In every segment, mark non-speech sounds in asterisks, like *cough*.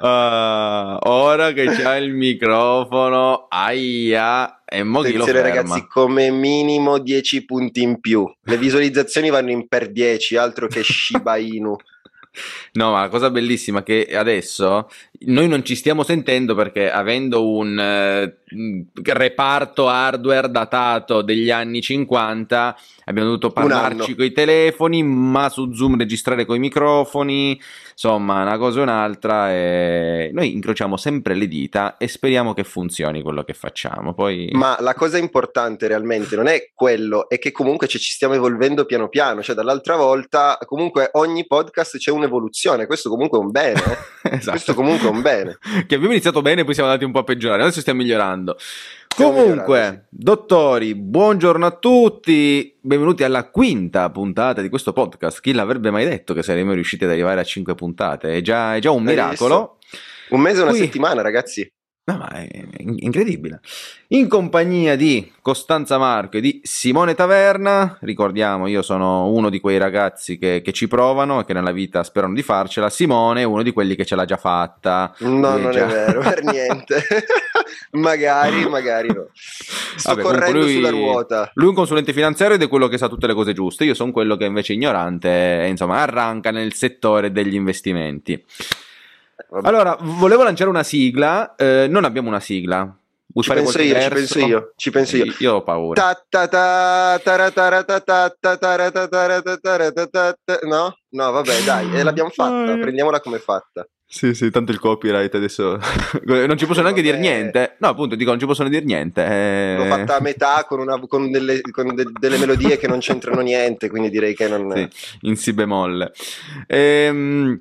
uh, ora che c'ha il microfono, aia, e mo chi lo ferma? ragazzi, come minimo 10 punti in più. Le visualizzazioni vanno in per 10, altro che Shiba Inu. *laughs* No, ma la cosa bellissima è che adesso noi non ci stiamo sentendo perché avendo un eh, reparto hardware datato degli anni 50 abbiamo dovuto parlarci con i telefoni, ma su Zoom registrare con i microfoni, insomma, una cosa o un'altra e noi incrociamo sempre le dita e speriamo che funzioni quello che facciamo. Poi... Ma la cosa importante realmente non è quello, è che comunque ci stiamo evolvendo piano piano, cioè dall'altra volta comunque ogni podcast c'è un'evoluzione, questo comunque è un bene. Eh? *laughs* esatto. Questo comunque un *laughs* bene. che abbiamo iniziato bene e poi siamo andati un po' a peggiorare, adesso stiamo migliorando. Comunque, dottori, buongiorno a tutti, benvenuti alla quinta puntata di questo podcast. Chi l'avrebbe mai detto che saremmo riusciti ad arrivare a cinque puntate? È già, è già un miracolo. Un mese e una Qui... settimana, ragazzi. No, ma è incredibile. In compagnia di Costanza Marco e di Simone Taverna, ricordiamo, io sono uno di quei ragazzi che, che, ci provano e che nella vita sperano di farcela. Simone è uno di quelli che ce l'ha già fatta. No, non già... è vero, per *laughs* niente. *laughs* magari, magari no. Sto Vabbè, correndo lui, sulla ruota. Lui è un consulente finanziario ed è quello che sa tutte le cose giuste. Io sono quello che invece è ignorante e insomma arranca nel settore degli investimenti. Allora, volevo lanciare una sigla, eh, non abbiamo una sigla. Vuoi ci penso io, ci penso io, ci penso io. Io ho paura. No? No, vabbè, dai, e l'abbiamo fatta, prendiamola come fatta. Sì, sì, tanto il copyright adesso *laughs* non ci possono neanche dire niente. No, appunto, dico, non ci possono dire niente. Eh... L'ho fatta a metà con, una, con, delle, con de, delle, melodie che non c'entrano niente, quindi direi che non... Sì, in si bemolle. Ehm...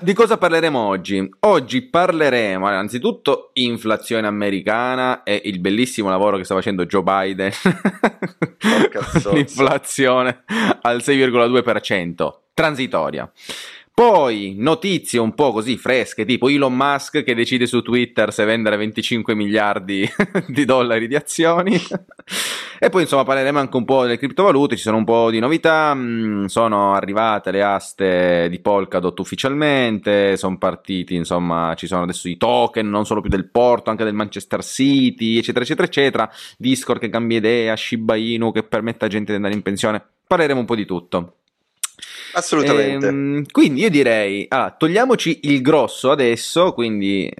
Di cosa parleremo oggi? Oggi parleremo anzitutto inflazione americana e il bellissimo lavoro che sta facendo Joe Biden. *laughs* L'inflazione al 6,2%, transitoria. Poi notizie un po' così fresche, tipo Elon Musk che decide su Twitter se vendere 25 miliardi *laughs* di dollari di azioni. E poi insomma parleremo anche un po' delle criptovalute, ci sono un po' di novità, mm, sono arrivate le aste di Polkadot ufficialmente, sono partiti insomma, ci sono adesso i token, non solo più del Porto, anche del Manchester City, eccetera eccetera eccetera, Discord che cambia idea, Shiba Inu che permette a gente di andare in pensione, parleremo un po' di tutto. Assolutamente. Ehm, quindi io direi, allora, togliamoci il grosso adesso, quindi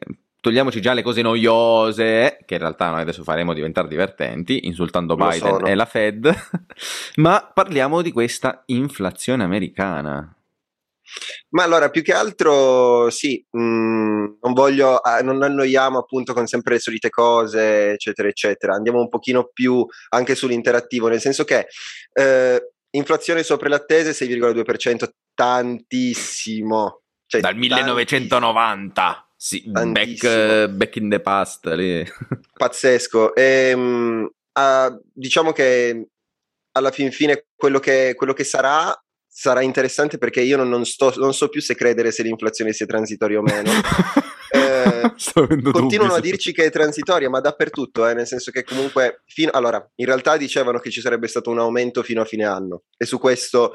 togliamoci già le cose noiose, che in realtà noi adesso faremo diventare divertenti, insultando Lo Biden sono. e la Fed, *laughs* ma parliamo di questa inflazione americana. Ma allora, più che altro, sì, mh, mm, non voglio, eh, non annoiamo appunto con sempre le solite cose, eccetera, eccetera. Andiamo un pochino più anche sull'interattivo, nel senso che eh, Inflazione sopra l'attese 6,2%, tantissimo. Cioè, Dal 1990, sì, back, back, in the past. Lì. *laughs* Pazzesco. E, um, uh, diciamo che alla fin fine quello che, quello che sarà sarà interessante perché io non, non, sto, non, so più se credere se l'inflazione sia transitoria o meno. *laughs* eh, continuano a dirci che è transitoria, ma dappertutto, eh, nel senso che comunque, fino, allora, in realtà dicevano che ci sarebbe stato un aumento fino a fine anno e su questo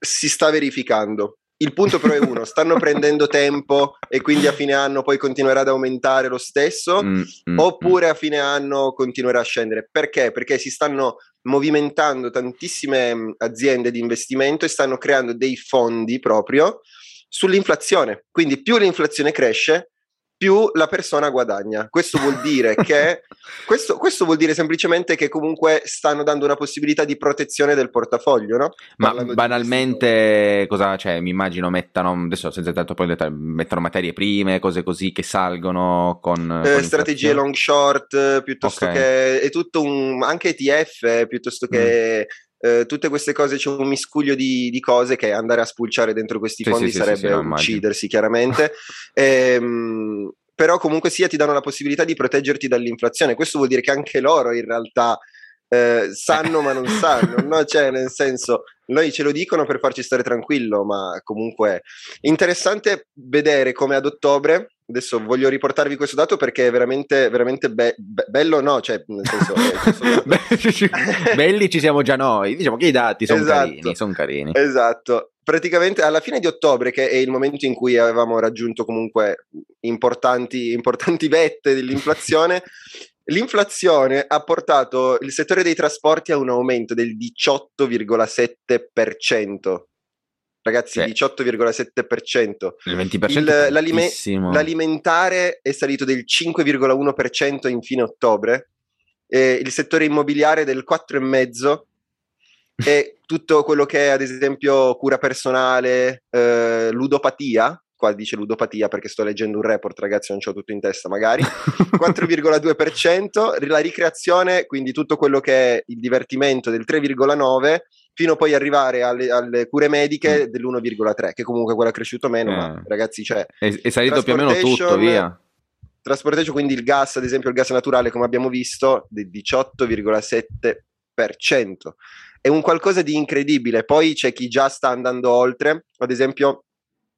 si sta verificando. Il punto però è uno, stanno *laughs* prendendo tempo e quindi a fine anno poi continuerà ad aumentare lo stesso mm, mm, oppure mm. a fine anno continuerà a scendere. Perché? Perché si stanno movimentando tantissime mm, aziende di investimento e stanno creando dei fondi proprio sull'inflazione. Quindi più l'inflazione cresce, più la persona guadagna. Questo vuol dire *laughs* che questo, questo, vuol dire semplicemente che comunque stanno dando una possibilità di protezione del portafoglio, no? Ma banalmente cosa cioè, mi immagino mettano adesso senza tanto poi mettono materie prime, cose così che salgono con, eh, con strategie long short piuttosto okay. che è tutto un anche ETF piuttosto che mm eh, tutte queste cose c'è un miscuglio di, di, cose che andare a spulciare dentro questi sì, fondi sì, sarebbe sì, uccidersi chiaramente. *laughs* ehm, però comunque sia ti danno la possibilità di proteggerti dall'inflazione. Questo vuol dire che anche loro in realtà eh, sanno ma non sanno, no? Cioè, nel senso, noi ce lo dicono per farci stare tranquillo, ma comunque interessante vedere come ad ottobre Adesso voglio riportarvi questo dato perché è veramente, veramente be- be- bello, no? Cioè, nel senso, *laughs* Belli ci siamo già noi. Diciamo che i dati sono esatto. carini, sono carini. Esatto. praticamente alla fine di ottobre, che è il momento in cui avevamo raggiunto comunque importanti, importanti vette dell'inflazione, *laughs* l'inflazione ha portato il settore dei trasporti a un aumento del 18,7%. Ragazzi, sì. 18,7%. Il 20% il, l'alime- l'alimentare è salito del 5,1% in fine ottobre, il settore immobiliare del 4,5% e tutto quello che è ad esempio cura personale, eh, ludopatia, qua dice ludopatia perché sto leggendo un report, ragazzi, non c'ho tutto in testa magari, *laughs* 4,2%, la ricreazione, quindi tutto quello che è il divertimento del 3,9%, fino poi arrivare alle, alle cure mediche mm. dell'1,3%, che comunque quello è cresciuto meno, eh. ma ragazzi, cioè... È, è salito più o meno tutto, via. Trasportation, quindi il gas, ad esempio il gas naturale, come abbiamo visto, del 18,7%. È un qualcosa di incredibile. Poi c'è chi già sta andando oltre. Ad esempio,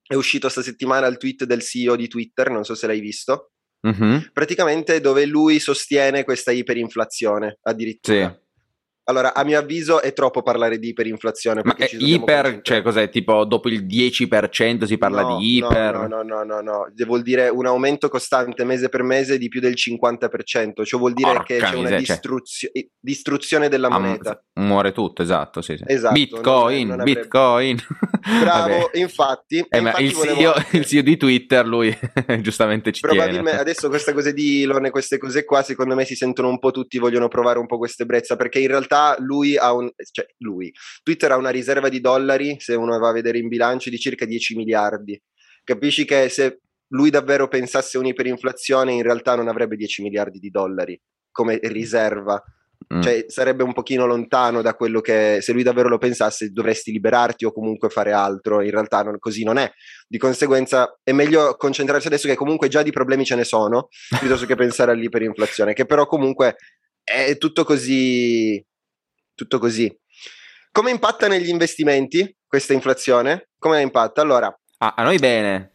è uscito sta settimana il tweet del CEO di Twitter, non so se l'hai visto. Mm-hmm. Praticamente dove lui sostiene questa iperinflazione addirittura. Sì. Allora, a mio avviso è troppo parlare di iperinflazione. Ma è iper, cioè cos'è? Tipo dopo il 10% si parla no, di iper? No, no, no, no, no, vuol dire un aumento costante mese per mese di più del 50%, cioè vuol dire che c'è una cioè... distruzione della moneta. Muore tutto, esatto, sì, esatto Bitcoin. Bitcoin. *laughs* Bravo, infatti. Eh, il, CEO, il, CEO, di Twitter, lui *laughs* giustamente ci Probabilmente adesso queste cose di Elon e queste cose qua, secondo me si sentono un po' tutti, vogliono provare un po' queste brezza, perché in realtà lui ha un, cioè lui, Twitter ha una riserva di dollari, se uno va a vedere in bilancio, di circa 10 miliardi. Capisci che se lui davvero pensasse un'iperinflazione, in realtà non avrebbe 10 miliardi di dollari come riserva. Mm. Cioè, sarebbe un pochino lontano da quello che se lui davvero lo pensasse dovresti liberarti o comunque fare altro. In realtà non, così non è. Di conseguenza è meglio concentrarsi adesso che comunque già di problemi ce ne sono, piuttosto che pensare all'iperinflazione, che però comunque è tutto così tutto così. Come impatta negli investimenti questa inflazione? Come impatta? Allora, ah, a noi bene.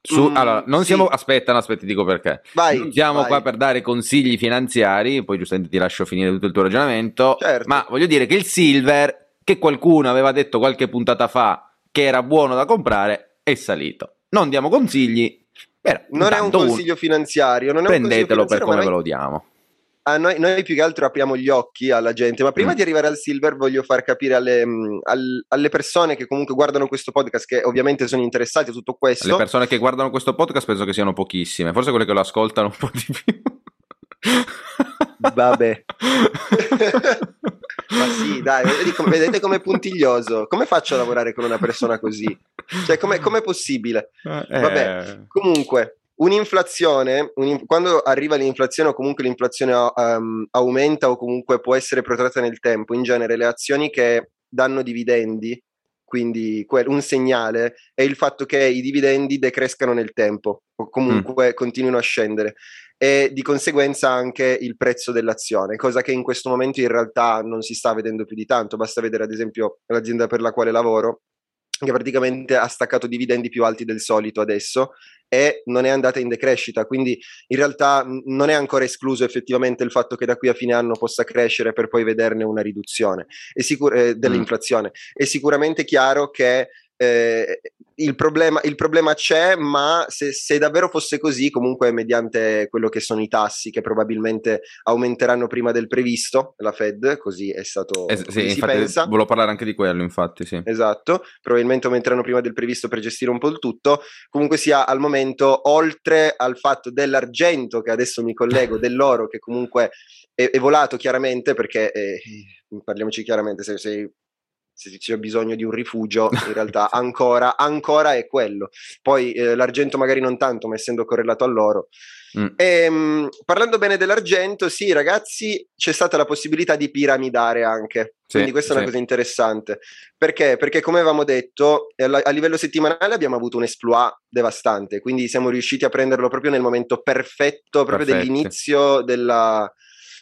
Su, mm, allora, non sì. siamo. Aspetta, no, aspetta, ti dico perché. Vai, non siamo vai. qua per dare consigli finanziari, poi giustamente ti lascio finire tutto il tuo ragionamento. Certo. Ma voglio dire che il silver, che qualcuno aveva detto qualche puntata fa che era buono da comprare, è salito. Non diamo consigli. Però, non è un consiglio un... finanziario. Non è prendetelo un consiglio finanziario, per come ve lo diamo noi, noi, più che altro apriamo gli occhi alla gente, ma prima mm. di arrivare al silver voglio far capire alle, mm, al, alle, persone che comunque guardano questo podcast, che ovviamente sono interessati a tutto questo. Le persone che guardano questo podcast penso che siano pochissime, forse quelle che lo ascoltano un po' di più. Vabbè. *laughs* Ma sì, dai, vedete com'è puntiglioso. Come faccio a lavorare con una persona così? Cioè, com'è, com'è possibile? Eh. Vabbè, comunque, Un'inflazione, un, quando arriva l'inflazione o comunque l'inflazione um, aumenta o comunque può essere protratta nel tempo, in genere le azioni che danno dividendi, quindi un segnale, è il fatto che i dividendi decrescano nel tempo o comunque mm. continuino a scendere e di conseguenza anche il prezzo dell'azione, cosa che in questo momento in realtà non si sta vedendo più di tanto, basta vedere ad esempio l'azienda per la quale lavoro che praticamente ha staccato dividendi più alti del solito adesso e non è andata in decrescita, quindi in realtà non è ancora escluso effettivamente il fatto che da qui a fine anno possa crescere per poi vederne una riduzione sicur- eh, dell'inflazione. Mm. È sicuramente chiaro che eh, il, problema, il, problema, c'è, ma se, se, davvero fosse così, comunque mediante quello che sono i tassi che probabilmente aumenteranno prima del previsto, la Fed, così è stato... Eh, sì, si pensa. Volevo parlare anche di quello, infatti, sì. Esatto, probabilmente aumenteranno prima del previsto per gestire un po' il tutto. Comunque sia, al momento, oltre al fatto dell'argento, che adesso mi collego, *laughs* dell'oro, che comunque è, è volato chiaramente, perché, eh, parliamoci chiaramente, se, se se c'è bisogno di un rifugio, *laughs* in realtà ancora, ancora è quello. Poi eh, l'argento magari non tanto, ma essendo correlato all'oro. Mm. E, ehm, mh, parlando bene dell'argento, sì, ragazzi, c'è stata la possibilità di piramidare anche. Sì, Quindi questa sì. è una cosa interessante. Perché? Perché come avevamo detto, a livello settimanale abbiamo avuto un exploit devastante, quindi siamo riusciti a prenderlo proprio nel momento perfetto, proprio Perfetto. dell'inizio della,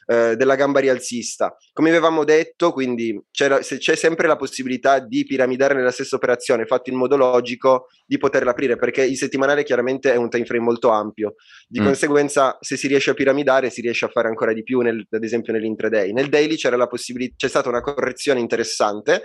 eh, della gamba rialzista. Come avevamo detto, quindi c'è, c'è sempre la possibilità di piramidare nella stessa operazione, fatto in modo logico, di poterla aprire, perché il settimanale chiaramente è un time frame molto ampio. Di mm. conseguenza, se si riesce a piramidare, si riesce a fare ancora di più, nel, ad esempio nell'intraday. Nel daily c'era la possibilità, c'è stata una correzione interessante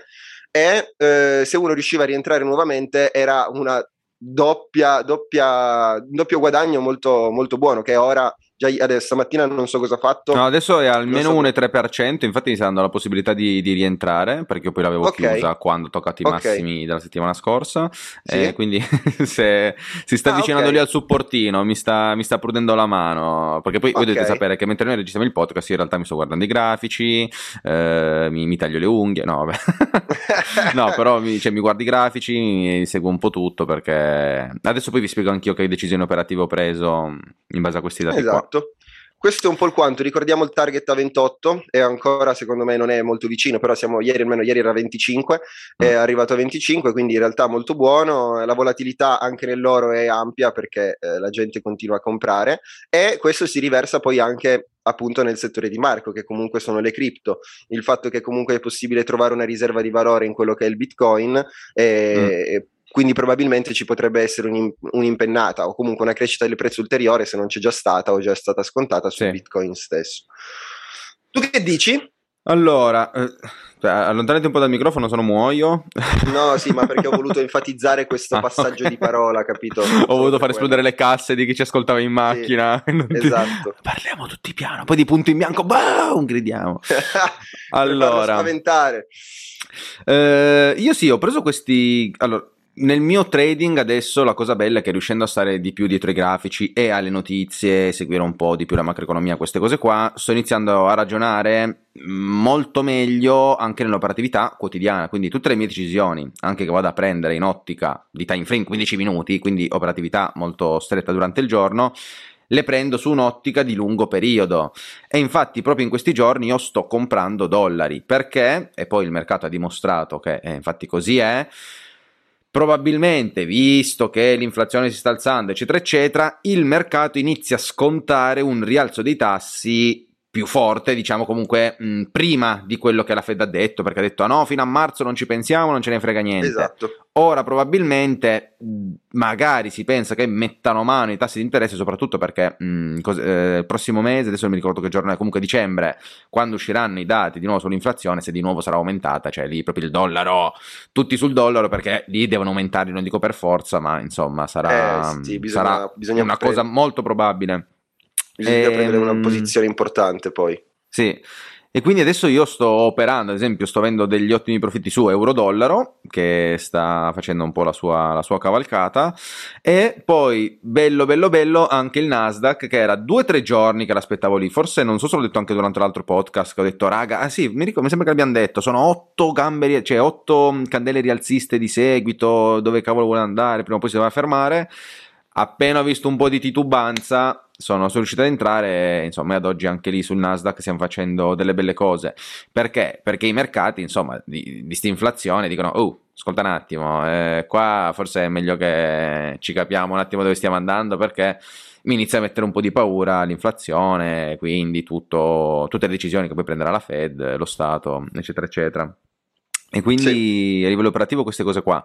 e eh, se uno riusciva a rientrare nuovamente era una doppia, doppia, doppio guadagno molto, molto buono che ora già adesso stamattina non so cosa ha fatto. No, adesso è almeno so. 1,3%, infatti mi sta dando la possibilità di, di rientrare, perché io poi l'avevo okay. chiusa quando ho toccato i massimi okay. della settimana scorsa, sì. eh, quindi *laughs* se si sta ah, avvicinando okay. lì al supportino, mi sta, mi sta, prudendo la mano, perché poi voi dovete sapere che mentre noi registriamo il podcast io in realtà mi sto guardando i grafici, eh, mi, mi, taglio le unghie, no vabbè, *laughs* no però mi, cioè, mi guardo i grafici, mi seguo un po' tutto, perché adesso poi vi spiego anch'io che decisioni operative ho preso in base a questi dati esatto. qua. Esatto. Questo è un po' il quanto, ricordiamo il target a 28 e ancora secondo me non è molto vicino, però siamo ieri, almeno ieri era 25, è mm. arrivato a 25, quindi in realtà molto buono, la volatilità anche nell'oro è ampia perché eh, la gente continua a comprare e questo si riversa poi anche appunto nel settore di Marco, che comunque sono le cripto, il fatto che comunque è possibile trovare una riserva di valore in quello che è il Bitcoin e, mm quindi probabilmente ci potrebbe essere un'impennata o comunque una crescita del prezzo ulteriore se non c'è già stata o già è stata scontata sul sì. Bitcoin stesso. Tu che dici? Allora, eh, cioè, allontanati un po' dal microfono, se no muoio. No, sì, ma perché ho voluto *laughs* enfatizzare questo ah, passaggio okay. di parola, capito? ho voluto far esplodere le casse di chi ci ascoltava in macchina. *laughs* Sì, esatto. Ti... Parliamo tutti piano, poi di punto in bianco, boom, gridiamo. *laughs* allora, spaventare. Eh, io sì, ho preso questi... Allora, nel mio trading adesso la cosa bella è che riuscendo a stare di più dietro i grafici e alle notizie, seguire un po' di più la macroeconomia, queste cose qua, sto iniziando a ragionare molto meglio anche nell'operatività quotidiana, quindi tutte le mie decisioni, anche che vado a prendere in ottica di time frame 15 minuti, quindi operatività molto stretta durante il giorno, le prendo su un'ottica di lungo periodo. E infatti proprio in questi giorni io sto comprando dollari perché, e poi il mercato ha dimostrato che eh, infatti così è, Probabilmente, visto che l'inflazione si sta alzando, eccetera, eccetera, il mercato inizia a scontare un rialzo dei tassi più forte, diciamo comunque mh, prima di quello che la Fed ha detto, perché ha detto ah no, fino a marzo non ci pensiamo, non ce ne frega niente. Esatto. Ora probabilmente magari si pensa che mettano mano i tassi di interesse, soprattutto perché mh, cos- eh, il prossimo mese, adesso non mi ricordo che giorno è, comunque dicembre, quando usciranno i dati di nuovo sull'inflazione, se di nuovo sarà aumentata, cioè lì proprio il dollaro, tutti sul dollaro, perché lì devono aumentare, non dico per forza, ma insomma sarà, eh, sì, bisogna, sarà bisogna una pre- cosa molto probabile. Bisogna e, prendere una ehm, posizione importante poi. Sì. E quindi adesso io sto operando, ad esempio, sto avendo degli ottimi profitti su euro-dollaro, che sta facendo un po' la sua, la sua, cavalcata, e poi, bello, bello, bello, anche il Nasdaq, che era due o tre giorni che l'aspettavo lì, forse non so se l'ho detto anche durante l'altro podcast, che ho detto, raga, ah sì, mi, ricordo, mi sembra che l'abbiamo detto, sono otto gambe, cioè otto candele rialziste di seguito, dove cavolo vuole andare, prima o poi si deve fermare, appena ho visto un po' di titubanza sono, sono riuscito ad entrare, insomma, ad oggi anche lì sul Nasdaq stiamo facendo delle belle cose. Perché? Perché i mercati, insomma, di, questa inflazione dicono, oh, ascolta un attimo, eh, qua forse è meglio che ci capiamo un attimo dove stiamo andando perché mi inizia a mettere un po' di paura l'inflazione, quindi tutto, tutte le decisioni che poi prenderà la Fed, lo Stato, eccetera, eccetera. E quindi sì. a livello operativo queste cose qua.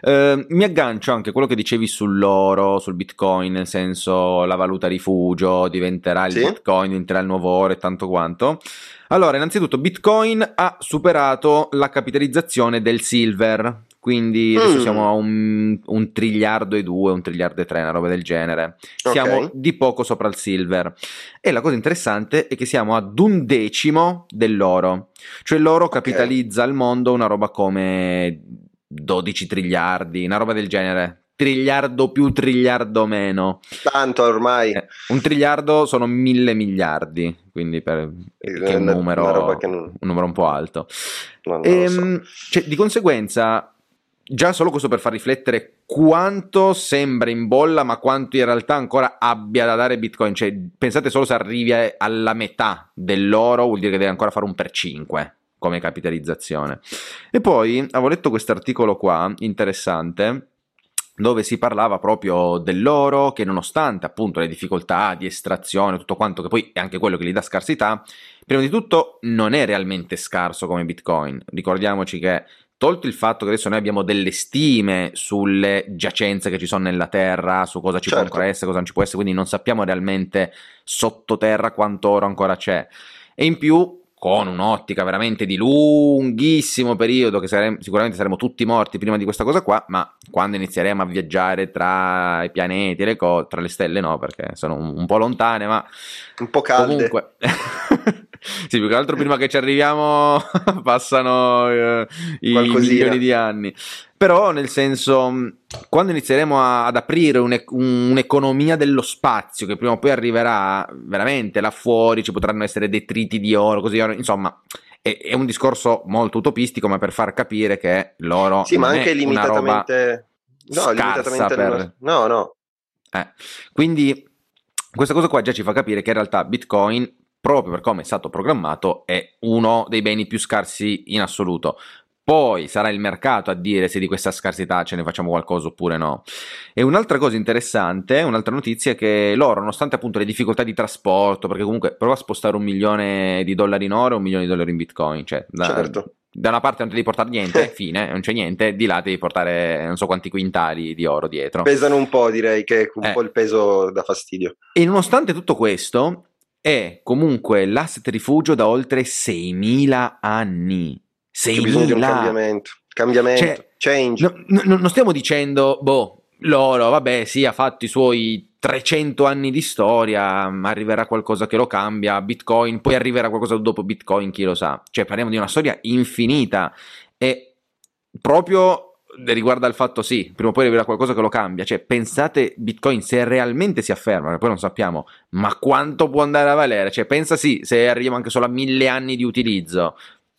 Eh, mi aggancio anche a quello che dicevi sull'oro, sul bitcoin, nel senso la valuta rifugio, diventerà il sì. bitcoin, diventerà il nuovo oro e tanto quanto. Allora, innanzitutto Bitcoin ha superato la capitalizzazione del silver, quindi adesso mm. siamo a un, un, triliardo e due, un triliardo e tre, una roba del genere. Siamo okay. di poco sopra il silver. E la cosa interessante è che siamo ad un decimo dell'oro. Cioè l'oro okay. capitalizza al mondo una roba come 12 triliardi, una roba del genere triliardo più, triliardo meno. Tanto ormai. Eh, un triliardo sono mille miliardi, quindi per, eh, che è un numero, non... un numero un po' alto. No, e, ehm, so. cioè, di conseguenza, già solo questo per far riflettere quanto sembra in bolla, ma quanto in realtà ancora abbia da dare Bitcoin. Cioè, pensate solo se arrivi alla metà dell'oro, vuol dire che deve ancora fare un per 5 come capitalizzazione. E poi avevo letto questo articolo qua, interessante, dove si parlava proprio dell'oro che nonostante appunto le difficoltà di estrazione, tutto quanto che poi è anche quello che gli dà scarsità, prima di tutto non è realmente scarso come Bitcoin. Ricordiamoci che tolto il fatto che adesso noi abbiamo delle stime sulle giacenze che ci sono nella terra, su cosa ci certo. può essere, cosa non ci può essere, quindi non sappiamo realmente sottoterra quanto oro ancora c'è. E in più con un'ottica veramente di lunghissimo periodo, che saremo, sicuramente saremo tutti morti prima di questa cosa qua, ma quando inizieremo a viaggiare tra i pianeti le cose, tra le stelle no, perché sono un, un po' lontane, ma un po' calde. Comunque, *laughs* *laughs* sì, più che altro prima che ci arriviamo *laughs* passano eh, i milioni di anni. Però, nel senso, quando inizieremo a, ad aprire un, un'economia dello spazio, che prima o poi arriverà veramente là fuori, ci potranno essere detriti di oro, così, insomma, è, è un discorso molto utopistico, ma per far capire che l'oro sì, ma anche limitatamente... No, limitatamente per... no, no. Eh. Quindi questa cosa qua già ci fa capire che in realtà Bitcoin, proprio per come è stato programmato, è uno dei beni più scarsi in assoluto. Poi sarà il mercato a dire se di questa scarsità ce ne facciamo qualcosa oppure no. E un'altra cosa interessante, un'altra notizia è che loro, nonostante appunto le difficoltà di trasporto, perché comunque prova a spostare un milione di dollari in oro e un milione di dollari in bitcoin, cioè da, certo. da una parte non devi portare niente, *laughs* fine, non c'è niente, di là devi portare non so quanti quintali di oro dietro. Pesano un po', direi che un eh. po' il peso da fastidio. E nonostante tutto questo, è comunque l'asset rifugio da oltre 6.000 anni. 6.000. bisogno di un cambiamento, cambiamento, cioè, change. No, no, non stiamo dicendo, boh, loro, vabbè, sì, ha fatto i suoi 300 anni di storia, arriverà qualcosa che lo cambia, Bitcoin, poi arriverà qualcosa dopo Bitcoin, chi lo sa. Cioè, parliamo di una storia infinita e proprio riguarda il fatto sì, prima o poi arriverà qualcosa che lo cambia, cioè pensate Bitcoin se realmente si afferma, poi non sappiamo, ma quanto può andare a valere, cioè pensa sì, se arriviamo anche solo a mille anni di utilizzo,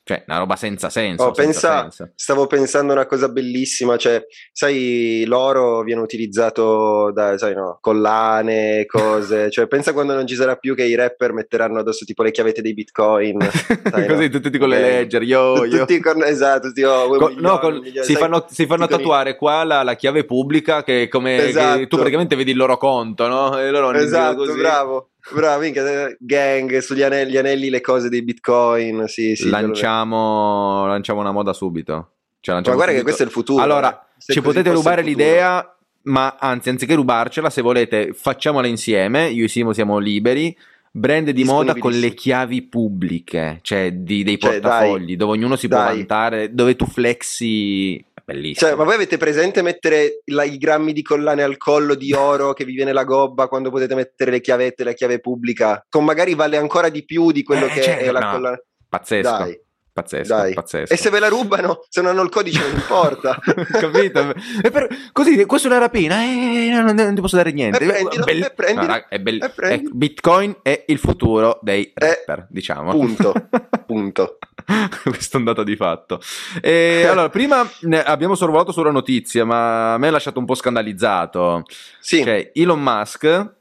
cioè, una roba senza senso. Oh, senza pensa, senso. Stavo pensando una cosa bellissima, cioè, sai, l'oro viene utilizzato da, sai, no, collane, cose, *laughs* cioè, pensa quando non ci sarà più che i rapper metteranno addosso tipo le chiavette dei bitcoin. *laughs* Sai, Così, no? tutti con le ledger, yo, *laughs* yo. Tutti con, esatto, tutti, oh, con, milioni, no, con, milioni, si, sai, fanno, si, fanno, tatuare i... qua la, la, chiave pubblica che come esatto. che tu praticamente vedi il loro conto, no? E loro esatto, bravo. Bravo, minchia, gang, sugli anelli, anelli, le cose dei bitcoin. Sì, sì, lanciamo, lanciamo una moda subito. Cioè, ma guarda subito. che questo è il futuro. Allora, eh. ci potete rubare l'idea, ma anzi, anziché rubarcela, se volete, facciamola insieme. Io e Simo siamo liberi. Brand di moda con le chiavi pubbliche, cioè di, dei cioè, portafogli, dai, dove ognuno si dai. può vantare, dove tu flexi bellissimo. Cioè, ma voi avete presente mettere la, i grammi di collane al collo di oro che vi viene la gobba quando potete mettere le chiavette, la chiave pubblica? Con magari vale ancora di più di quello eh, che certo, è la no. collana. Pazzesco. Dai. Pazzesco, Dai. pazzesco. E se ve la rubano, se non hanno il codice non importa. *laughs* Capito? per, così, questa è una rapina, eh, non, non, ti posso dare niente. E prendilo, Bell- e prendilo, no, è bell- e è Bitcoin è il futuro dei rapper, è, diciamo. Punto, *laughs* punto. *laughs* Questo è un dato di fatto. E, allora, prima abbiamo sorvolato sulla notizia, ma a me ha lasciato un po' scandalizzato. Sì. Cioè, Elon Musk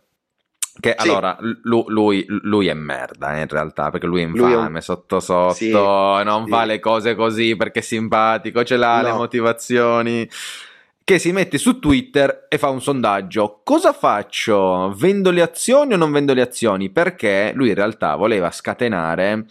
che sì. allora lui, lui, è merda eh, in realtà perché lui è infame lui è... sotto sotto sì. non sì. fa le cose così perché è simpatico ce l'ha no. le motivazioni che si mette su Twitter e fa un sondaggio cosa faccio vendo le azioni o non vendo le azioni perché lui in realtà voleva scatenare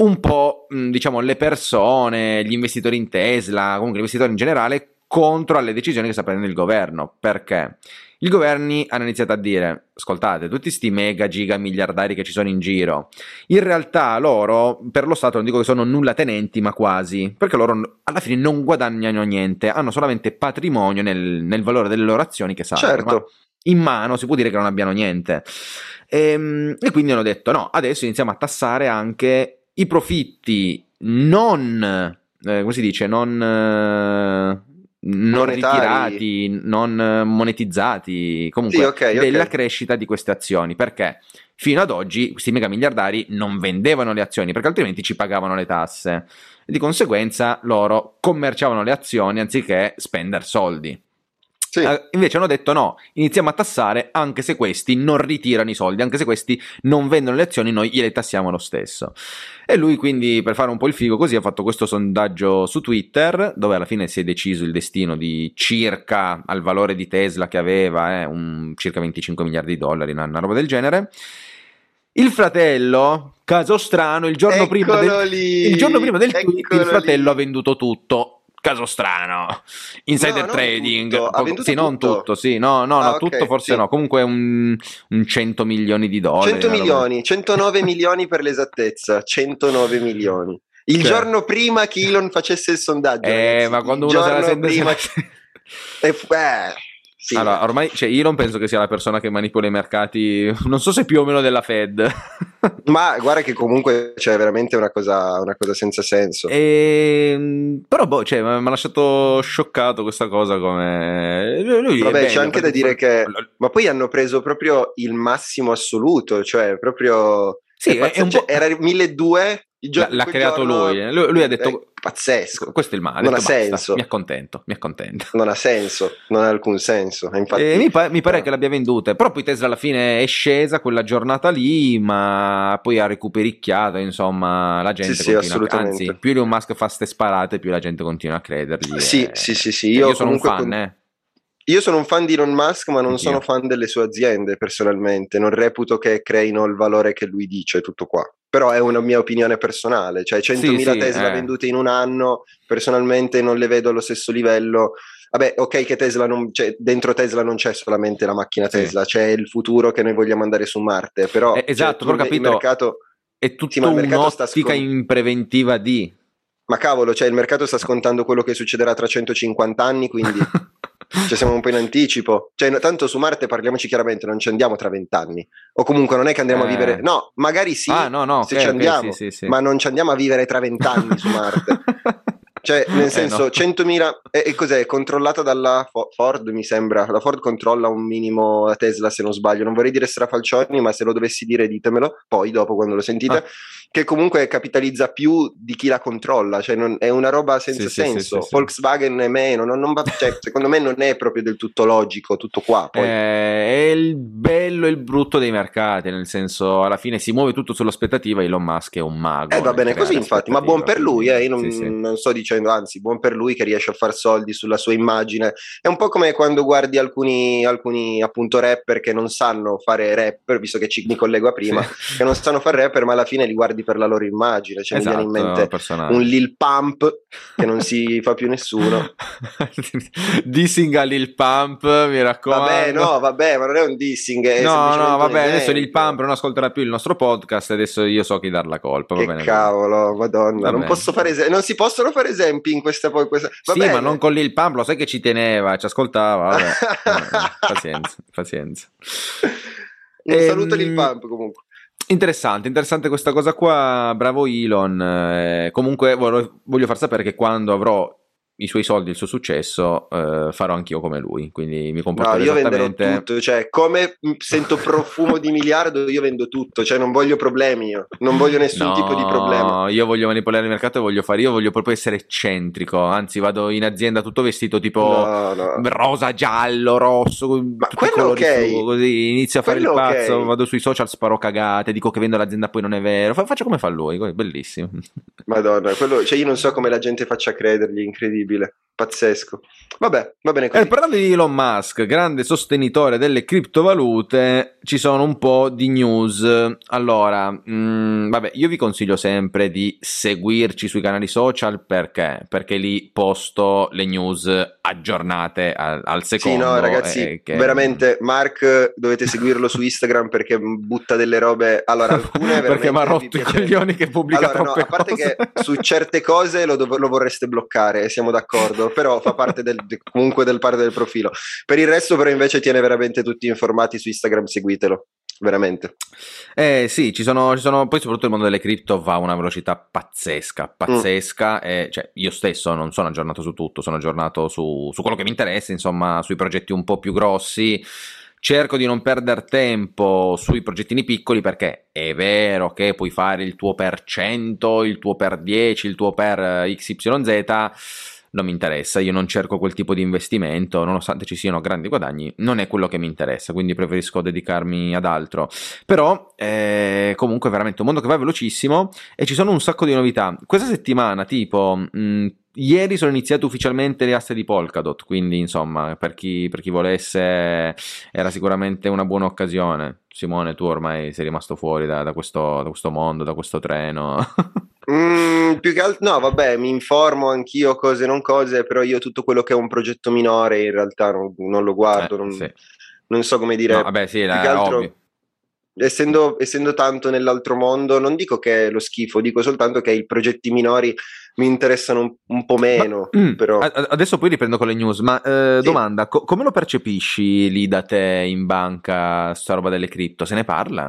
un po' diciamo le persone gli investitori in Tesla comunque gli investitori in generale contro alle decisioni che sta prendendo il governo perché i governi hanno iniziato a dire, ascoltate, tutti questi mega giga miliardari che ci sono in giro, in realtà loro, per lo Stato non dico che sono nulla tenenti, ma quasi, perché loro alla fine non guadagnano niente, hanno solamente patrimonio nel, nel valore delle loro azioni che salgono. Certo. In mano si può dire che non abbiano niente. E, ehm, e quindi hanno detto, no, adesso iniziamo a tassare anche i profitti non... Eh, come si dice? Non... Eh, non ritirati, non monetizzati, comunque sì, okay, della okay. crescita di queste azioni. Perché fino ad oggi questi mega miliardari non vendevano le azioni perché altrimenti ci pagavano le tasse. E di conseguenza loro commerciavano le azioni anziché spendere soldi. Sì. Uh, invece hanno detto no, iniziamo a tassare anche se questi non ritirano i soldi, anche se questi non vendono le azioni, noi gliele tassiamo lo stesso. E lui quindi per fare un po' il figo così ha fatto questo sondaggio su Twitter dove alla fine si è deciso il destino di circa al valore di Tesla che aveva, eh, un, circa 25 miliardi di dollari, una, una roba del genere. Il fratello, caso strano, il giorno, prima del, il giorno prima del, tweet, il fratello lì. ha venduto tutto caso strano, insider No, trading, tutto. Ha sì, non tutto. sì, no, no, Ah, no ok, tutto forse sì. no, comunque un, un 100 milioni di dollari. 100 una roba- milioni, 109 *laughs* milioni per l'esattezza, 109 milioni. Il Cioè. giorno prima che Elon facesse il sondaggio. Eh, ragazzi, ma quando uno se la sente... prima... se *laughs* Eh, f- eh, sì. Allora, ormai, cioè, Elon penso che sia la persona che manipola i mercati, *laughs* non so se più o meno della Fed. *laughs* Ma guarda che comunque c'è veramente una cosa, una cosa senza senso. E, però, boh, cioè, mi ha lasciato scioccato questa cosa. Come lui, Vabbè, c'è bello, anche da dire che- Ma poi hanno preso proprio il massimo assoluto, cioè proprio... Sì, è, è cioè, era 1200, il L'ha, creato giorno- lui. eh. lui. lui ha detto: pazzesco. Questo è il male. Non detto, ha "Basta, senso." Mi accontento, mi accontento. Non ha senso, non ha alcun senso. Infatti, Eh, mi, pa- mi pare no. che l'abbia venduta, però poi Tesla alla fine è scesa quella giornata lì, ma poi ha recupericchiato, insomma, la gente Sì, sì, continua, assolutamente. anzi, più Elon Musk fa ste sparate, più la gente continua a credergli. Sì, e- sì, sì, sì, Cioè, io Io, sono un fan, con- eh. Io sono un fan di Elon Musk, ma non Anch'io. sono fan delle sue aziende personalmente. Non reputo che creino il valore che lui dice, tutto qua. Però è una mia opinione personale. Cioè, 100.000 sì, Tesla eh. vendute in un anno, personalmente non le vedo allo stesso livello. Vabbè, ok che Tesla non cioè, dentro Tesla non c'è solamente la macchina Sì. Tesla, c'è il futuro che noi vogliamo andare su Marte. Però Eh, esatto, cioè, però capito- mercato È tutto Sì, un'ottica scon- in preventiva di... Ma cavolo, cioè il mercato sta scontando quello che succederà tra 150 anni, quindi *laughs* cioè, siamo un po' in anticipo. Cioè, tanto su Marte parliamoci chiaramente, non ci andiamo tra 20 anni. O comunque non è che andiamo Eh. a vivere. No, magari sì, ah, no, no, se ok, ci andiamo, sì, sì, sì. ma non ci andiamo a vivere tra 20 anni su Marte. *laughs* Cioè, nel Eh, senso, no. 100.000 e, e cos'è? Controllata dalla Fo- Ford, mi sembra. La Ford controlla un minimo la Tesla, se non sbaglio. Non vorrei dire strafalcioni, ma se lo dovessi dire, ditemelo poi, dopo, quando lo sentite. Ah. Che comunque capitalizza più di chi la controlla, cioè non- è una roba senza Sì, senso. sì, sì. Volkswagen è meno, non- non va- cioè, secondo me non è proprio del tutto logico, tutto qua. Poi. Eh, è il bello e il brutto dei mercati, nel senso, alla fine si muove tutto sull'aspettativa. Elon Musk è un mago. Eh, va bene così, infatti, ma buon per lui, eh, io non, non sto dicendo, anzi, buon per lui che riesce a far soldi sulla sua immagine. È un po' come quando guardi alcuni, alcuni appunto rapper che non sanno fare rapper, visto che ci mi collego a prima, che non sanno fare rapper, ma alla fine li guardi per la loro immagine. Cioè, mi viene in Esatto, mente personaggio. un Lil Pump che non si fa più nessuno. *laughs* Dissing a Lil Pump, mi raccomando. Vabbè, no, vabbè, ma non è un dissing. È No, no, vabbè, adesso Lil. Pump non ascolterà più il nostro podcast, adesso io so chi dar la colpa. va Che bene, cavolo, madonna, Va non bene. posso fare esempi, non si possono fare esempi in questa poi questa. Va Sì, bene. ma non con Lil Pump, lo sai che ci teneva, ci ascoltava, vabbè. *laughs* Pazienza, pazienza. Un Ehm, saluto Lil Pump comunque. Interessante, interessante questa cosa qua, bravo Elon. eh, comunque voglio, voglio far sapere che quando avrò i suoi soldi, il suo successo, eh, farò anch'io come lui, quindi mi No, comporterò io venderò esattamente... tutto, cioè come sento profumo di miliardo io vendo tutto, cioè non voglio problemi io, non voglio nessun No, tipo di problema. io voglio manipolare il mercato e voglio fare, io voglio proprio essere eccentrico, anzi vado in azienda tutto vestito tipo No, no. rosa, giallo, rosso, i quello ok. su, così inizio a fare il Quello ok. pazzo, vado sui social, sparo cagate, dico che vendo l'azienda poi non è vero, Fa- faccio come fa lui, bellissimo. Madonna, quello, cioè io non so come la gente faccia a credergli, incredibile, possibile pazzesco. Vabbè, va bene così. Eh, parlando di Elon Musk, grande sostenitore delle criptovalute, ci sono un po' di news. Allora, mh, vabbè, io vi consiglio sempre di seguirci sui canali social perché? Perché lì posto le news aggiornate al, al Sì, secondo. no, ragazzi, eh, che- veramente Mark dovete seguirlo su Instagram perché butta delle robe. Allora, alcune *laughs* perché mi ha rotto i coglioni che pubblica Allora, no, a parte cose. che su certe cose lo, dov- lo vorreste bloccare, siamo d'accordo, però fa parte del, de- comunque del parte del profilo. Per il resto, però, invece tiene veramente tutti informati su Instagram, seguitelo. Veramente. Eh sì, ci sono, ci sono, poi soprattutto il mondo delle cripto va a una velocità pazzesca, pazzesca, e, cioè io stesso non sono aggiornato su tutto, sono aggiornato su, su quello che mi interessa, insomma, sui progetti un po' più grossi. Cerco di non perdere tempo sui progettini piccoli perché è vero che puoi fare il tuo per 100, il tuo per 10, il tuo per eh, XYZ, non mi interessa, io non cerco quel tipo di investimento, nonostante ci siano grandi guadagni, non è quello che mi interessa, quindi preferisco dedicarmi ad altro. Però eh, comunque è veramente un mondo che va velocissimo e ci sono un sacco di novità. Questa settimana, tipo, mh, ieri sono iniziate ufficialmente le aste di Polkadot, quindi insomma, per chi, per chi volesse era sicuramente una buona occasione. Simone, tu ormai sei rimasto fuori da, da questo, da questo mondo, da questo treno. *laughs* Mm, più che altro, no, vabbè, mi informo anch'io cose non cose, però io tutto quello che è un progetto minore in realtà non, non lo guardo, Eh, non, sì. non so come dire. No, vabbè, sì, più la- altro, essendo, essendo tanto nell'altro mondo, non dico che è lo schifo, dico soltanto che i progetti minori mi interessano un, un po' meno, Ma- mm, però... Adesso poi riprendo con le news, ma eh, Sì. domanda, co- come lo percepisci lì da te in banca, sta roba delle cripto? Se ne parla?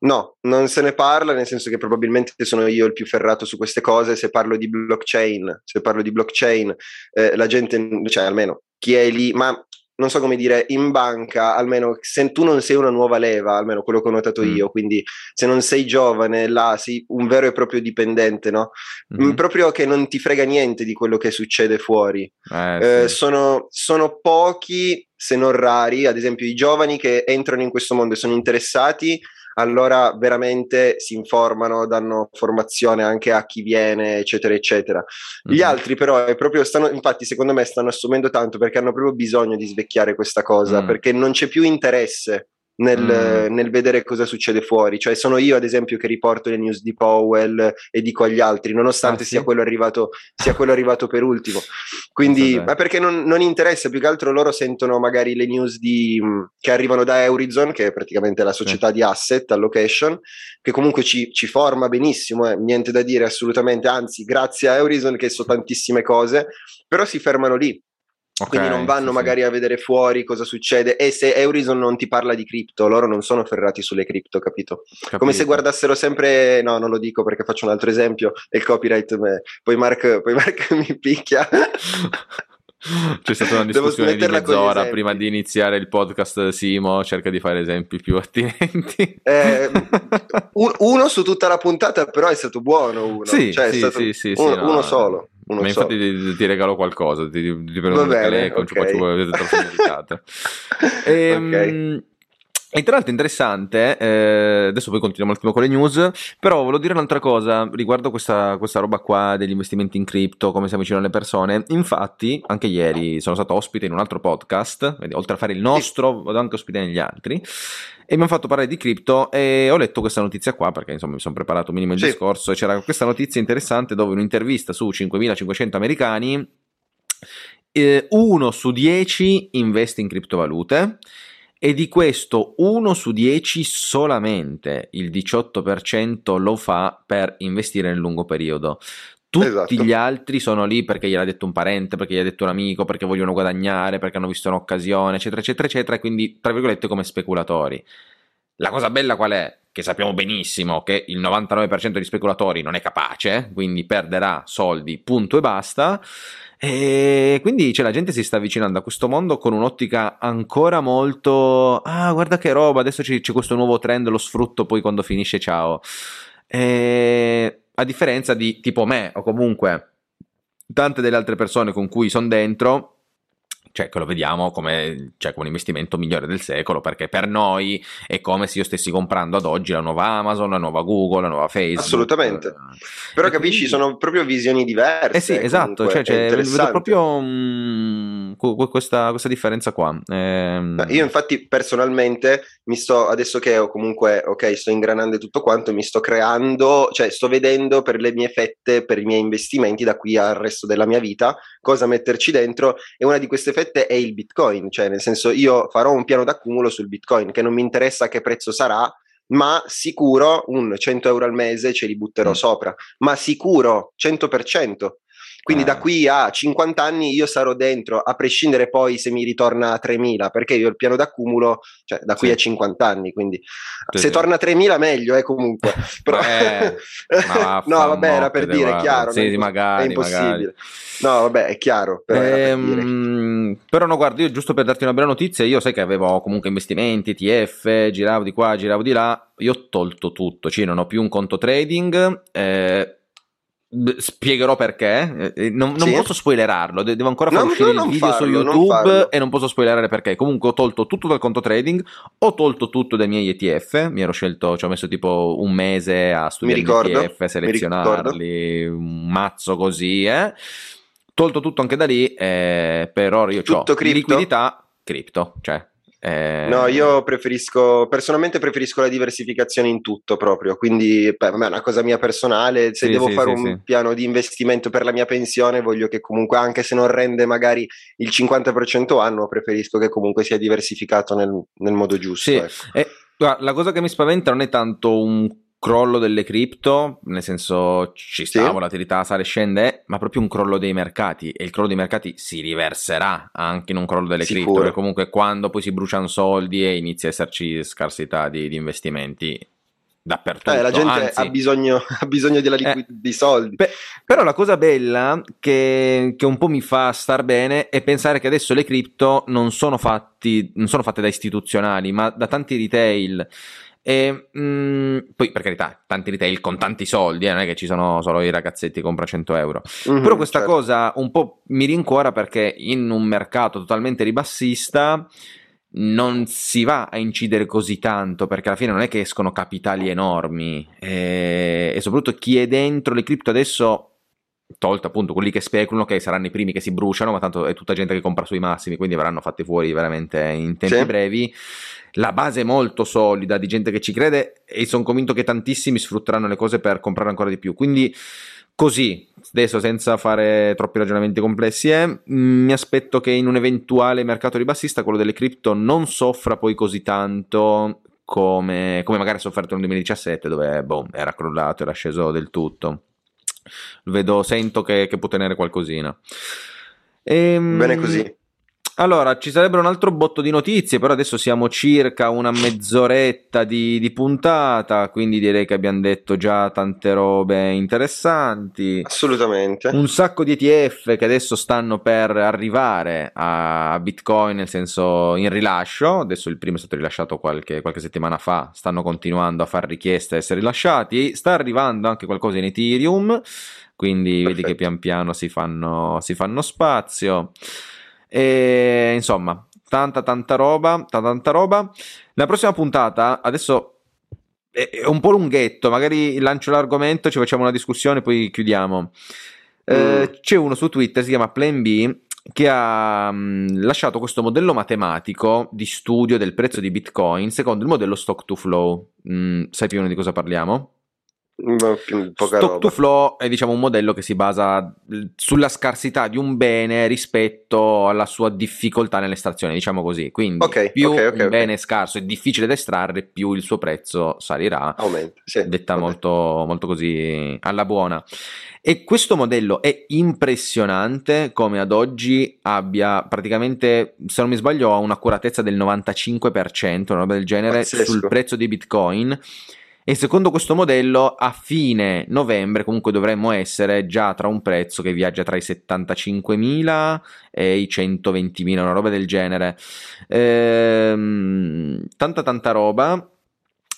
No, non se ne parla, nel senso che probabilmente sono io il più ferrato su queste cose. Se parlo di blockchain, se parlo di blockchain, eh, la gente, cioè almeno chi è lì, ma non so come dire, in banca, almeno se tu non sei una nuova leva, almeno quello che ho notato Mm. io, quindi se non sei giovane, là sei un vero e proprio dipendente, no? Mm, Proprio che non ti frega niente di quello che succede fuori. Eh, Eh, sì. sono, sono pochi, se non rari, ad esempio i giovani che entrano in questo mondo e sono interessati, allora veramente si informano, danno formazione anche a chi viene, eccetera, eccetera. Gli Mhm. altri però è proprio stanno, infatti secondo me stanno assumendo tanto perché hanno proprio bisogno di svecchiare questa cosa, Mm. perché non c'è più interesse. Nel, Mm. nel vedere cosa succede fuori, cioè sono io ad esempio che riporto le news di Powell e dico agli altri, nonostante Ah, sì? sia quello arrivato sia quello arrivato per ultimo. *laughs* Quindi, ma perché non, non interessa, più che altro loro sentono magari le news di, mh, che arrivano da Eurizon, che è praticamente la società di asset allocation, che comunque ci, ci forma benissimo, eh, niente da dire assolutamente, anzi grazie a Eurizon che so tantissime cose, però si fermano lì. Ok, Quindi non vanno sì, sì. magari a vedere fuori cosa succede e se Eurizon non ti parla di cripto, loro non sono ferrati sulle cripto, capito? Come se Capito. guardassero sempre, no, non lo dico perché faccio un altro esempio, e il copyright, me- poi Mark, poi Mark *laughs* mi picchia. C'è stata una discussione di mezz'ora prima di iniziare il podcast. Simo cerca di fare esempi più *laughs* attinenti. Eh, un- uno su tutta la puntata, però è stato buono. Uno. Sì, Cioè, sì, stato sì, sì, sì, uno, no, uno solo. Uno Ma infatti solo. ti, ti regalo qualcosa, ti, ti prendo Va un bene, telefono, ci ok. faccio vedere troppe novitate. E tra l'altro interessante, eh, adesso poi continuiamo un attimo con le news, però volevo dire un'altra cosa riguardo questa, questa roba qua degli investimenti in cripto, come si avvicinano le persone. Infatti, anche ieri sono stato ospite in un altro podcast, quindi oltre a fare il nostro, vado anche ospite negli altri, e mi hanno fatto parlare di cripto e ho letto questa notizia qua, perché insomma mi sono preparato minimo il Sì. discorso, e c'era questa notizia interessante dove un'intervista su 5.500 americani, eh, uno su 10 investe in criptovalute e di questo 1 su 10 solamente il 18% lo fa per investire nel lungo periodo. Tutti Esatto. gli altri sono lì perché gliel'ha detto un parente, perché gli ha detto un amico, perché vogliono guadagnare, perché hanno visto un'occasione, eccetera, eccetera, eccetera, e quindi, tra virgolette, come speculatori. La cosa bella qual è? Che sappiamo benissimo che il 99% degli speculatori non è capace, quindi perderà soldi, punto e basta. E quindi cioè, la gente si sta avvicinando a questo mondo con un'ottica ancora molto. Ah, guarda che roba, adesso c'è, c'è questo nuovo trend, lo sfrutto poi quando finisce, ciao. E, a differenza di tipo me, o comunque tante delle altre persone con cui sono dentro. Cioè, che lo vediamo come, cioè, come un investimento migliore del secolo, perché per noi è come se io stessi comprando ad oggi la nuova Amazon, la nuova Google, la nuova Facebook. Assolutamente. Eh, Però e capisci, quindi- sono proprio visioni diverse. eh sì, esatto, comunque, cioè, cioè, vedo proprio mm, que- que- questa, questa differenza qua. Ehm, Io infatti personalmente mi sto, adesso che ho comunque, ok, sto ingranando tutto quanto, mi sto creando, cioè sto vedendo per le mie fette, per i miei investimenti da qui al resto della mia vita, cosa metterci dentro e una di queste fette è il Bitcoin, cioè nel senso io farò un piano d'accumulo sul Bitcoin che non mi interessa che prezzo sarà, ma sicuro un 100 euro al mese ce li butterò Mm. sopra, ma sicuro 100%. Quindi Eh. da qui a 50 anni io sarò dentro, a prescindere poi se mi ritorna a 3.000, perché io il piano d'accumulo, cioè da qui Sì. a 50 anni, quindi Sì, se sì. torna a 3.000 meglio, eh, comunque. *laughs* *laughs* Però... Eh, ma *laughs* no, vabbè, era per dire, guarda. chiaro, Sì, non magari, è impossibile. magari. No, vabbè, è chiaro, però. Ehm, però no, guarda, io giusto per darti una bella notizia, io sai che avevo comunque investimenti, ETF, giravo di qua, giravo di là, io ho tolto tutto, cioè non ho più un conto trading, eh, spiegherò perché, eh, non, non Sì. posso spoilerarlo, de- devo ancora far No, uscire no, il non video farlo, su non YouTube farlo. e non posso spoilerare perché, comunque ho tolto tutto dal conto trading, ho tolto tutto dai miei ETF, mi ero scelto, ci ho messo tipo un mese a studiare gli ETF, selezionarli, un mazzo così, eh. Tolto tutto anche da lì, eh, per ora io ho Tutto cripto? liquidità cripto, cioè Eh... No, io preferisco, personalmente preferisco la diversificazione in tutto proprio, quindi beh, è una cosa mia personale, se sì, devo sì, fare sì, un piano di investimento per la mia pensione voglio che comunque anche se non rende magari il 50% anno, preferisco che comunque sia diversificato nel, nel modo giusto. Ecco. E, la cosa che mi spaventa non è tanto un crollo delle cripto, nel senso ci sta, sì. volatilità sale e scende, ma proprio un crollo dei mercati e il crollo dei mercati si riverserà anche in un crollo delle Sicuro. cripto, perché comunque quando poi si bruciano soldi e inizia a esserci scarsità di, di investimenti dappertutto. Eh, la gente Anzi, ha, bisogno, *laughs* ha bisogno della liquid- eh, di soldi. Pe- però la cosa bella che, che, un po' mi fa star bene è pensare che adesso le cripto non sono, fatti, non sono fatte da istituzionali, ma da tanti retail. E, mh, mm, poi per carità, tanti retail con tanti soldi, eh, non è che ci sono solo i ragazzetti che compra 100 euro. Mm-hmm, Però questa certo. cosa un po' mi rincuora perché in un mercato totalmente ribassista non si va a incidere così tanto perché alla fine non è che escono capitali enormi e, e soprattutto chi è dentro le cripto adesso tolto appunto quelli che speculano che saranno i primi che si bruciano ma tanto è tutta gente che compra sui massimi quindi verranno fatti fuori veramente in tempi sì. brevi la base è molto solida di gente che ci crede e sono convinto che tantissimi sfrutteranno le cose per comprare ancora di più. Quindi così, adesso senza fare troppi ragionamenti complessi, eh, mi aspetto che in un eventuale mercato ribassista quello delle cripto non soffra poi così tanto come, come magari ha sofferto nel 2017 dove boh, era crollato, era sceso del tutto. Vedo, sento che, che può tenere qualcosina. Ehm, Bene così. Allora, ci sarebbero un altro botto di notizie, però adesso siamo circa una mezz'oretta di, di, puntata, quindi direi che abbiamo detto già tante robe interessanti. Assolutamente. Un sacco di ETF che adesso stanno per arrivare a Bitcoin, nel senso in rilascio. Adesso il primo è stato rilasciato qualche, qualche settimana fa, stanno continuando a fare richieste a essere rilasciati. Sta arrivando anche qualcosa in Ethereum, quindi Perfetto. vedi che pian piano si fanno, si fanno spazio. E insomma, tanta tanta roba, tanta tanta roba. La prossima puntata, adesso è un po' lunghetto, magari lancio l'argomento, ci facciamo una discussione, poi chiudiamo. Mm. c'è uno su Twitter, si chiama Plan B, che ha mm, lasciato questo modello matematico di studio del prezzo di Bitcoin secondo il modello stock to flow. Mm, sai più o meno di cosa parliamo? Poca Stock to flow è diciamo un modello che si basa sulla scarsità di un bene rispetto alla sua difficoltà nell'estrazione, diciamo così. Quindi okay, più okay, okay, un bene è scarso e difficile da estrarre, più il suo prezzo salirà. Aumenta, sì, detta molto, molto così alla buona. E questo modello è impressionante come ad oggi abbia praticamente, se non mi sbaglio, ha un'accuratezza del 95%, una roba del genere, Pazzesco. sul prezzo di Bitcoin e secondo questo modello a fine novembre comunque dovremmo essere già tra un prezzo che viaggia tra i 75.000 e i 120.000, una roba del genere. Ehm, tanta tanta roba.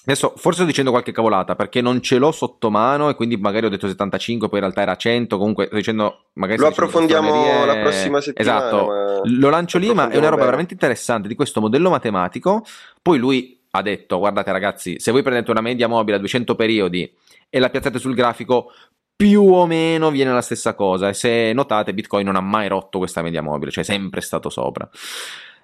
Adesso forse sto dicendo qualche cavolata perché non ce l'ho sotto mano e quindi magari ho detto 75, poi in realtà era 100. Comunque sto dicendo magari. Lo approfondiamo la prossima settimana. Esatto, lo lancio lì, ma è una roba bene. veramente interessante di questo modello matematico. Poi lui ha detto guardate ragazzi se voi prendete una media mobile a 200 periodi e la piazzate sul grafico più o meno viene la stessa cosa. E se notate Bitcoin non ha mai rotto questa media mobile cioè è sempre stato sopra.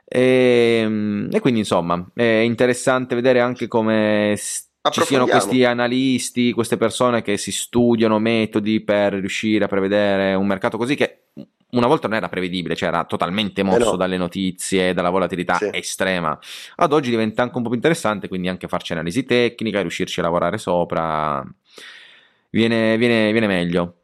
E, ehm, e quindi insomma è interessante vedere anche come ci siano questi analisti, queste persone che si studiano metodi per riuscire a prevedere un mercato così che una volta non era prevedibile, cioè era totalmente mosso eh no. dalle notizie, dalla volatilità sì. estrema. Ad oggi diventa anche un po' più interessante, quindi anche farci analisi tecnica, riuscirci a lavorare sopra, viene, viene, viene meglio.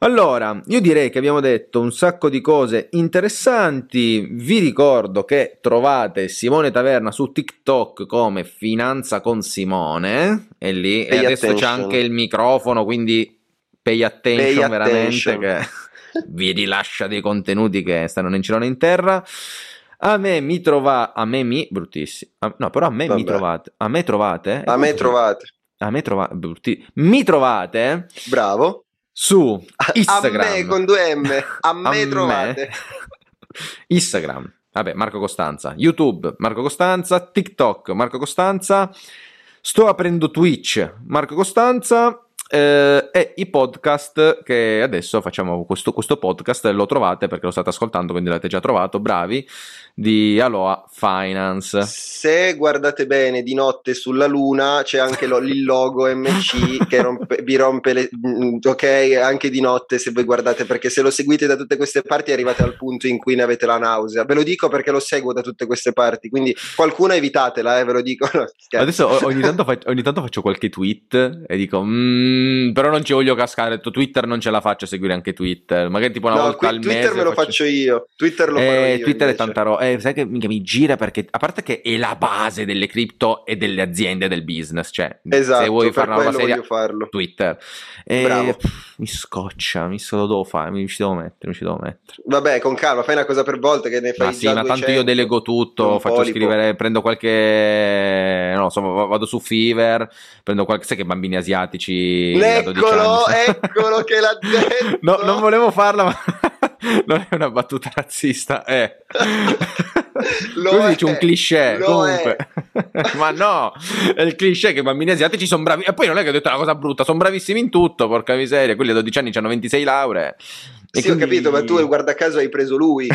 Allora, io direi che abbiamo detto un sacco di cose interessanti. Vi ricordo che trovate Simone Taverna su TikTok come Finanza con Simone. E lì pay e adesso attention. c'è anche il microfono, quindi pay attention, pay veramente. Attention. Che vi rilascia dei contenuti che stanno in cielo in terra. A me mi trovate, a me mi, bruttissimo, no però a me Vabbè. mi trovate, a me trovate, a me trovate, a me trovate, brutti, mi trovate, bravo, su Instagram, a me con due M, a *laughs* me a trovate, me. *laughs* Instagram, vabbè Marco Costanza, YouTube Marco Costanza, TikTok Marco Costanza, sto aprendo Twitch Marco Costanza eh, e i podcast che adesso facciamo questo, questo podcast lo trovate perché lo state ascoltando quindi l'avete già trovato bravi di Aloha Finance. Se guardate bene di notte sulla luna c'è anche lo, il logo MC che rompe, vi rompe le mm, ok? Anche di notte se voi guardate perché se lo seguite da tutte queste parti arrivate al punto in cui ne avete la nausea. Ve lo dico perché lo seguo da tutte queste parti quindi qualcuna evitatela eh, ve lo dico. *laughs* No, adesso ogni tanto, faccio, ogni tanto, faccio, qualche tweet e dico mm, però non ci voglio cascare Twitter non ce la faccio a seguire anche Twitter magari tipo una no, volta al Twitter mese me lo faccio, faccio io Twitter lo eh, farò io Twitter invece. è tanta roba eh, sai che mi gira perché a parte che è la base delle cripto e delle aziende del business cioè esatto, se vuoi fare una roba seria farlo. Twitter e, Bravo. mi scoccia mi so lo devo fare mi ci devo mettere mi ci devo mettere vabbè con calma fai una cosa per volta che ne fai ma sì ma tanto io delego tutto faccio polipo. scrivere prendo qualche non so vado su Fever prendo qualche sai che bambini asiatici eccolo eccolo che l'ha *laughs* detto no non volevo farla ma *laughs* non è una battuta razzista, *laughs* è. Lo dice un cliché. Comunque. Ma no, è il cliché che i bambini asiatici sono bravi. E poi non è che ho detto una cosa brutta, sono bravissimi in tutto, porca miseria. Quelli a 12 anni hanno 26 lauree. Sì, quindi... ho capito, ma tu guarda caso hai preso lui.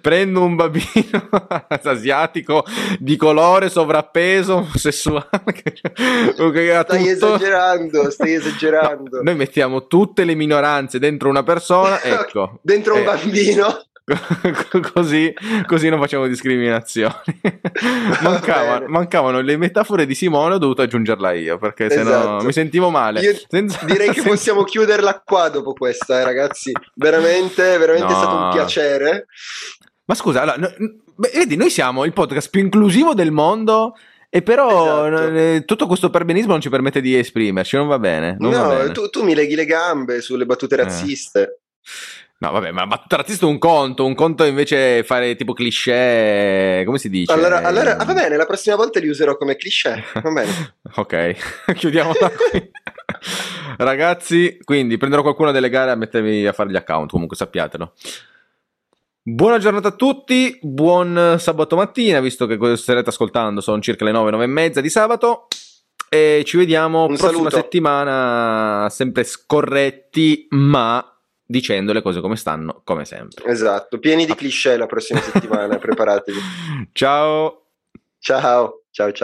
Prendo un bambino *laughs* asiatico di colore sovrappeso sessuale *laughs* stai esagerando stai *laughs* esagerando. no, noi mettiamo tutte le minoranze dentro una persona ecco. dentro eh, un bambino così, così, non facciamo discriminazioni. *laughs* Mancava, mancavano le metafore di Simone, ho dovuto aggiungerla io perché esatto. sennò mi sentivo male. Io Senza... direi che *laughs* possiamo chiuderla qua dopo questa, eh, ragazzi. Veramente, veramente no. è stato un piacere. Ma scusa, allora, no, vedi, noi siamo il podcast più inclusivo del mondo. E però esatto. tutto questo perbenismo non ci permette di esprimerci, non va bene. Non no, va bene. Tu, tu, mi leghi le gambe sulle battute razziste. Eh. No, vabbè, ma battuta razzista è un conto, un conto invece fare tipo cliché, come si dice? Allora, allora ah, va bene, la prossima volta li userò come cliché, va bene. *laughs* ok, *laughs* chiudiamola qui. Ragazzi, quindi prenderò qualcuna delle gare a mettermi a fare gli account, comunque sappiatelo. Buona giornata a tutti, buon sabato mattina, visto che starete ascoltando, sono circa le 9, 9 e mezza di sabato. E ci vediamo Un prossima saluto. settimana, sempre scorretti, ma dicendo le cose come stanno, come sempre. Esatto, pieni di cliché la prossima settimana, *laughs* preparatevi. Ciao. Ciao, ciao, ciao.